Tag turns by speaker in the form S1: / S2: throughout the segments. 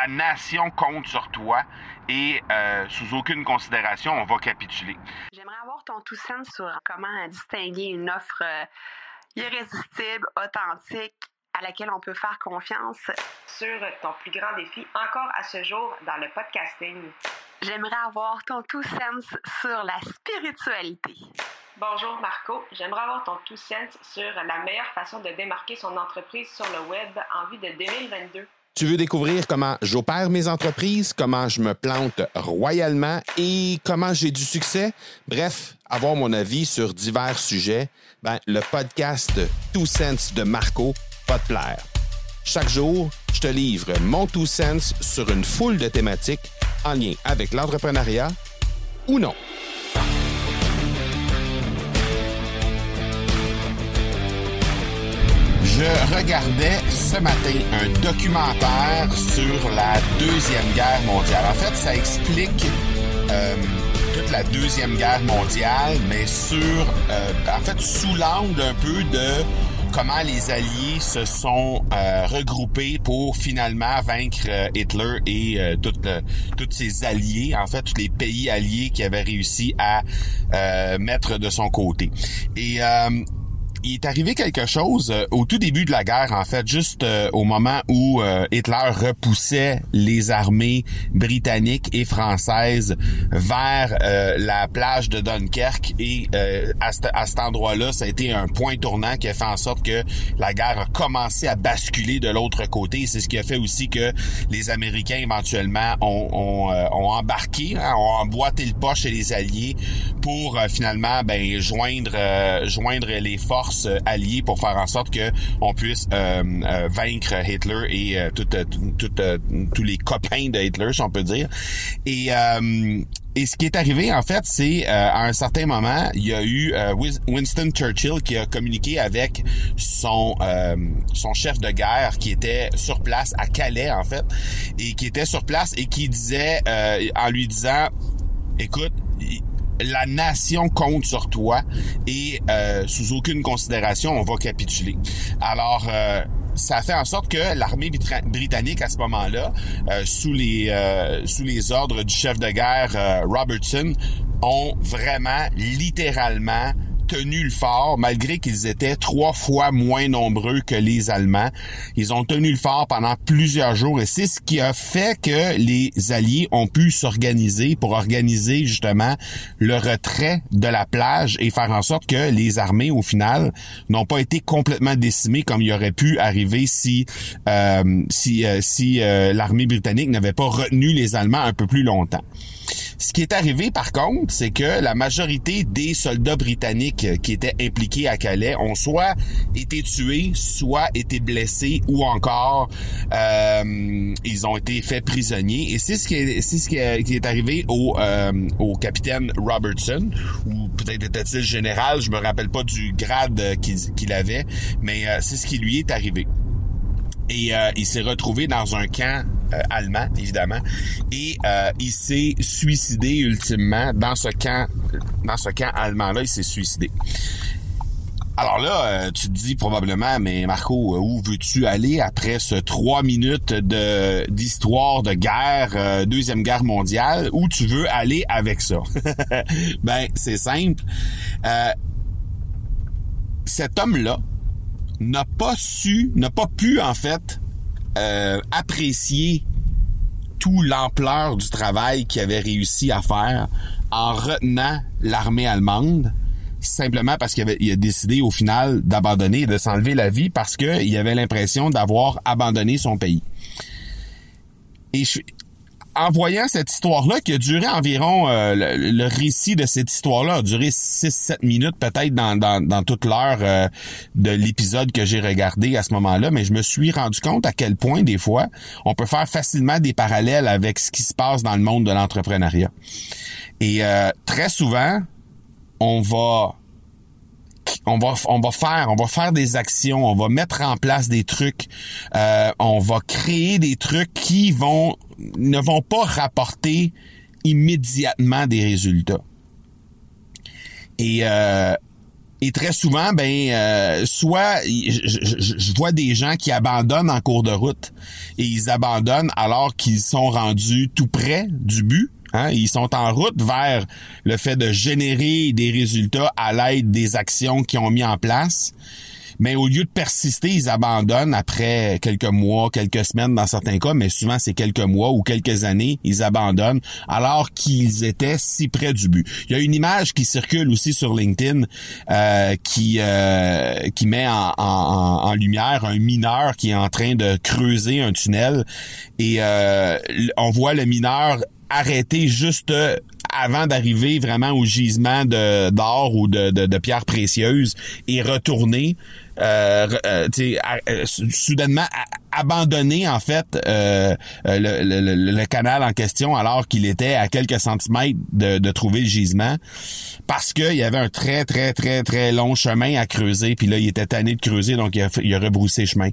S1: la nation compte sur toi et euh, sous aucune considération, on va capituler.
S2: J'aimerais avoir ton tout sens sur comment distinguer une offre euh, irrésistible, authentique, à laquelle on peut faire confiance.
S3: Sur ton plus grand défi encore à ce jour dans le podcasting.
S2: J'aimerais avoir ton tout sens sur la spiritualité.
S3: Bonjour Marco, j'aimerais avoir ton tout sens sur la meilleure façon de démarquer son entreprise sur le web en vue de 2022.
S4: Tu veux découvrir comment j'opère mes entreprises, comment je me plante royalement et comment j'ai du succès? Bref, avoir mon avis sur divers sujets, ben, le podcast Two Sense de Marco va te plaire. Chaque jour, je te livre mon Two Sense sur une foule de thématiques en lien avec l'entrepreneuriat ou non. Je regardais ce matin un documentaire sur la Deuxième Guerre mondiale. En fait, ça explique euh, toute la Deuxième Guerre mondiale, mais sur, euh, en fait, sous l'angle un peu de comment les Alliés se sont euh, regroupés pour finalement vaincre euh, Hitler et euh, toutes toutes ses alliés, en fait, tous les pays alliés qui avaient réussi à mettre de son côté. Et il est arrivé quelque chose euh, au tout début de la guerre, en fait, juste euh, au moment où euh, Hitler repoussait les armées britanniques et françaises vers la plage de Dunkerque. Et à, à, cet endroit-là, ça a été un point tournant qui a fait en sorte que la guerre a commencé à basculer de l'autre côté. C'est ce qui a fait aussi que les Américains, éventuellement, ont, ont, ont embarqué, hein, ont emboîté le pas chez les Alliés pour finalement ben, joindre, joindre les forces euh, alliés pour faire en sorte que on puisse euh, euh, vaincre Hitler et tout, tous les copains de Hitler, si on peut dire. Et et ce qui est arrivé, en fait, c'est à un certain moment, il y a eu Winston Churchill qui a communiqué avec son son chef de guerre qui était sur place à Calais, en fait, et qui était sur place et qui disait, en lui disant, écoute, la nation compte sur toi et euh, sous aucune considération, on va capituler. Alors, euh, ça fait en sorte que l'armée britannique à ce moment-là, euh, sous les sous les ordres du chef de guerre Robertson, ont vraiment littéralement tenu le fort malgré qu'ils étaient trois fois moins nombreux que les Allemands. Ils ont tenu le fort pendant plusieurs jours et c'est ce qui a fait que les Alliés ont pu s'organiser pour organiser justement le retrait de la plage et faire en sorte que les armées au final n'ont pas été complètement décimées comme il aurait pu arriver si euh, si euh, si euh, l'armée britannique n'avait pas retenu les Allemands un peu plus longtemps. Ce qui est arrivé par contre, c'est que la majorité des soldats britanniques qui étaient impliqués à Calais ont soit été tués, soit été blessés ou encore euh, ils ont été faits prisonniers. Et c'est ce qui est, arrivé au, euh, au capitaine Robertson ou peut-être était-il général, je me rappelle pas du grade qu'il avait, mais euh, c'est ce qui lui est arrivé. Et euh, il s'est retrouvé dans un camp euh, allemand, évidemment, et euh, il s'est suicidé ultimement dans ce camp, dans ce camp allemand-là, il s'est suicidé. Alors là, tu te dis probablement, mais Marco, où veux-tu aller après ce trois minutes de d'histoire de guerre, deuxième guerre mondiale, où tu veux aller avec ça? Ben, c'est simple. cet homme-là, n'a pas su, n'a pas pu en fait euh, apprécier tout l'ampleur du travail qu'il avait réussi à faire en retenant l'armée allemande simplement parce qu'il a décidé au final d'abandonner, de s'enlever la vie parce qu'il avait l'impression d'avoir abandonné son pays. Et je, en voyant cette histoire-là, qui a duré environ, euh, le, récit de cette histoire-là a duré 6-7 minutes peut-être dans, dans, toute l'heure euh, de l'épisode que j'ai regardé à ce moment-là, mais je me suis rendu compte à quel point des fois, on peut faire facilement des parallèles avec ce qui se passe dans le monde de l'entrepreneuriat. Et euh, très souvent, on va on va on va faire on va faire des actions, on va mettre en place des trucs, euh, on va créer des trucs qui vont ne vont pas rapporter immédiatement des résultats. Et euh, et très souvent, ben, euh, soit je, vois des gens qui abandonnent en cours de route et ils abandonnent alors qu'ils sont rendus tout près du but. Hein? Ils sont en route vers le fait de générer des résultats à l'aide des actions qu'ils ont mis en place mais au lieu de persister, ils abandonnent après quelques mois, quelques semaines dans certains cas, mais souvent c'est quelques mois ou quelques années, ils abandonnent alors qu'ils étaient si près du but. Il y a une image qui circule aussi sur LinkedIn euh, qui euh, qui met en, en, en, lumière un mineur qui est en train de creuser un tunnel et euh, on voit le mineur arrêter juste avant d'arriver vraiment au gisement d'or ou de, pierres précieuses et retourner euh, euh, euh soudainement abandonner en fait euh, le, canal en question alors qu'il était à quelques centimètres de, de trouver le gisement parce qu'il y avait un très très très très long chemin à creuser puis là il était tanné de creuser donc il a, il a chemin.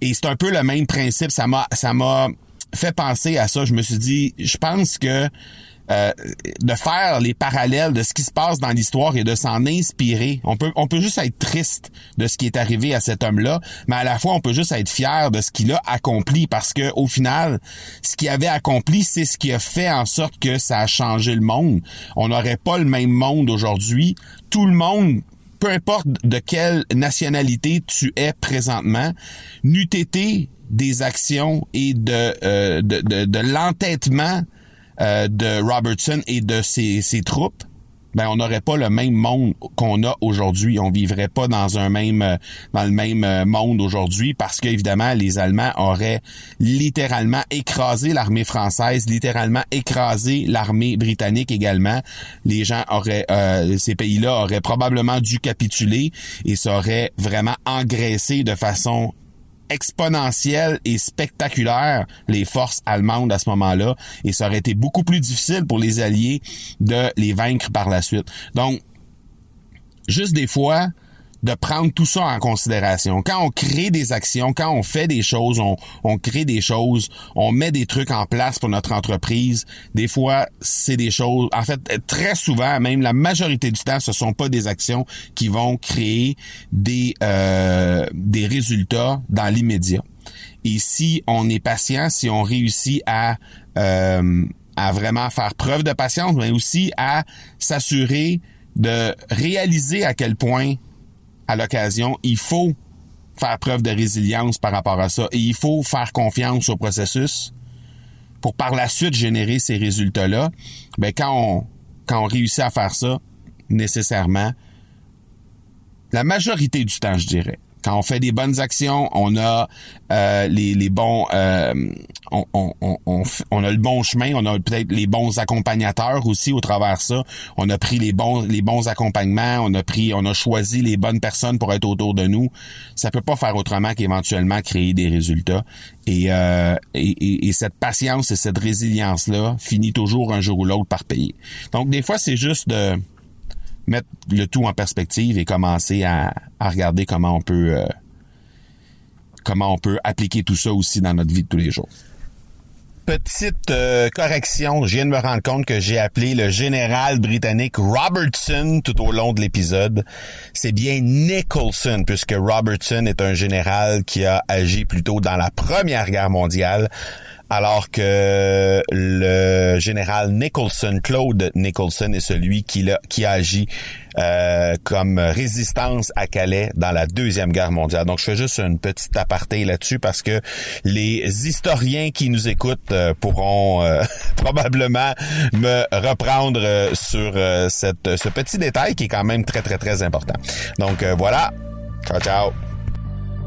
S4: Et c'est un peu le même principe. Ça m'a ça m'a fait penser à ça je me suis dit je pense que euh, de faire les parallèles de ce qui se passe dans l'histoire et de s'en inspirer. On peut, on peut juste être triste de ce qui est arrivé à cet homme-là, mais à la fois on peut juste être fier de ce qu'il a accompli parce que au final, ce qu'il avait accompli, c'est ce qui a fait en sorte que ça a changé le monde. On n'aurait pas le même monde aujourd'hui. Tout le monde peu importe de quelle nationalité tu es présentement, n'eût été des actions et de, euh, de, de, l'entêtement euh, de Robertson et de ses, ses troupes, ben on n'aurait pas le même monde qu'on a aujourd'hui. On vivrait pas dans un même euh, dans le même euh, monde aujourd'hui parce qu'évidemment les Allemands auraient littéralement écrasé l'armée française, littéralement écrasé l'armée britannique également. Les gens auraient ces pays-là auraient probablement dû capituler et ça vraiment engraissé de façon exponentielle et spectaculaire les forces allemandes à ce moment-là et ça aurait été beaucoup plus difficile pour les alliés de les vaincre par la suite. Donc, juste des fois, de prendre tout ça en considération. Quand on crée des actions, quand on fait des choses, on, crée des choses, on met des trucs en place pour notre entreprise. Des fois, c'est des choses. En fait, très souvent, même la majorité du temps, ce sont pas des actions qui vont créer des euh, des résultats dans l'immédiat. Et si on est patient, si on réussit à euh, à vraiment faire preuve de patience, mais aussi à s'assurer de réaliser à quel point à l'occasion, il faut faire preuve de résilience par rapport à ça et il faut faire confiance au processus pour par la suite générer ces résultats-là. Ben quand on quand on réussit à faire ça, nécessairement, la majorité du temps, je dirais, quand on fait des bonnes actions, on a euh, les, les, bons, euh, on, on, on, on, a le bon chemin, on a peut-être les bons accompagnateurs aussi au travers ça. On a pris les bons, les bons accompagnements, on a pris, on a choisi les bonnes personnes pour être autour de nous. Ça peut pas faire autrement qu'éventuellement créer des résultats. Et, euh, et, et, cette patience et cette résilience là finit toujours un jour ou l'autre par payer. Donc des fois c'est juste de mettre le tout en perspective et commencer à, regarder comment on peut euh, comment on peut appliquer tout ça aussi dans notre vie de tous les jours. Petite euh, correction, je viens de me rendre compte que j'ai appelé le général britannique Robertson tout au long de l'épisode. C'est bien Nicholson, puisque Robertson est un général qui a agi plutôt dans la Première Guerre mondiale alors que le général Nicholson, Claude Nicholson, est celui qui, a, qui agi euh, comme résistance à Calais dans la Deuxième Guerre mondiale. Donc, je fais juste une petite aparté là-dessus parce que les historiens qui nous écoutent euh, pourront euh, probablement me reprendre sur cette, ce petit détail qui est quand même très, très, très important. Donc, voilà. Ciao, ciao.